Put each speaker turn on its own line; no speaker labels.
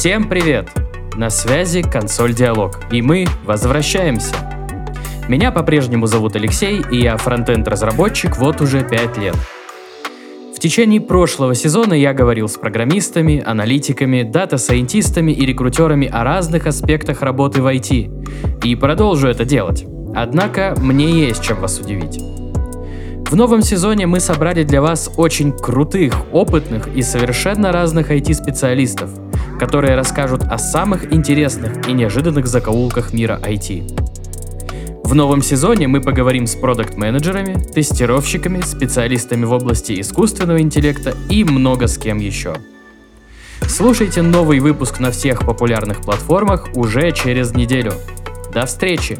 Всем привет! На связи консоль Диалог, и мы возвращаемся. Меня по-прежнему зовут Алексей, и я фронтенд-разработчик вот уже 5 лет. В течение прошлого сезона я говорил с программистами, аналитиками, дата-сайентистами и рекрутерами о разных аспектах работы в IT. И продолжу это делать. Однако мне есть чем вас удивить. В новом сезоне мы собрали для вас очень крутых, опытных и совершенно разных IT-специалистов, которые расскажут о самых интересных и неожиданных закоулках мира IT. В новом сезоне мы поговорим с продукт-менеджерами, тестировщиками, специалистами в области искусственного интеллекта и много с кем еще. Слушайте новый выпуск на всех популярных платформах уже через неделю. До встречи!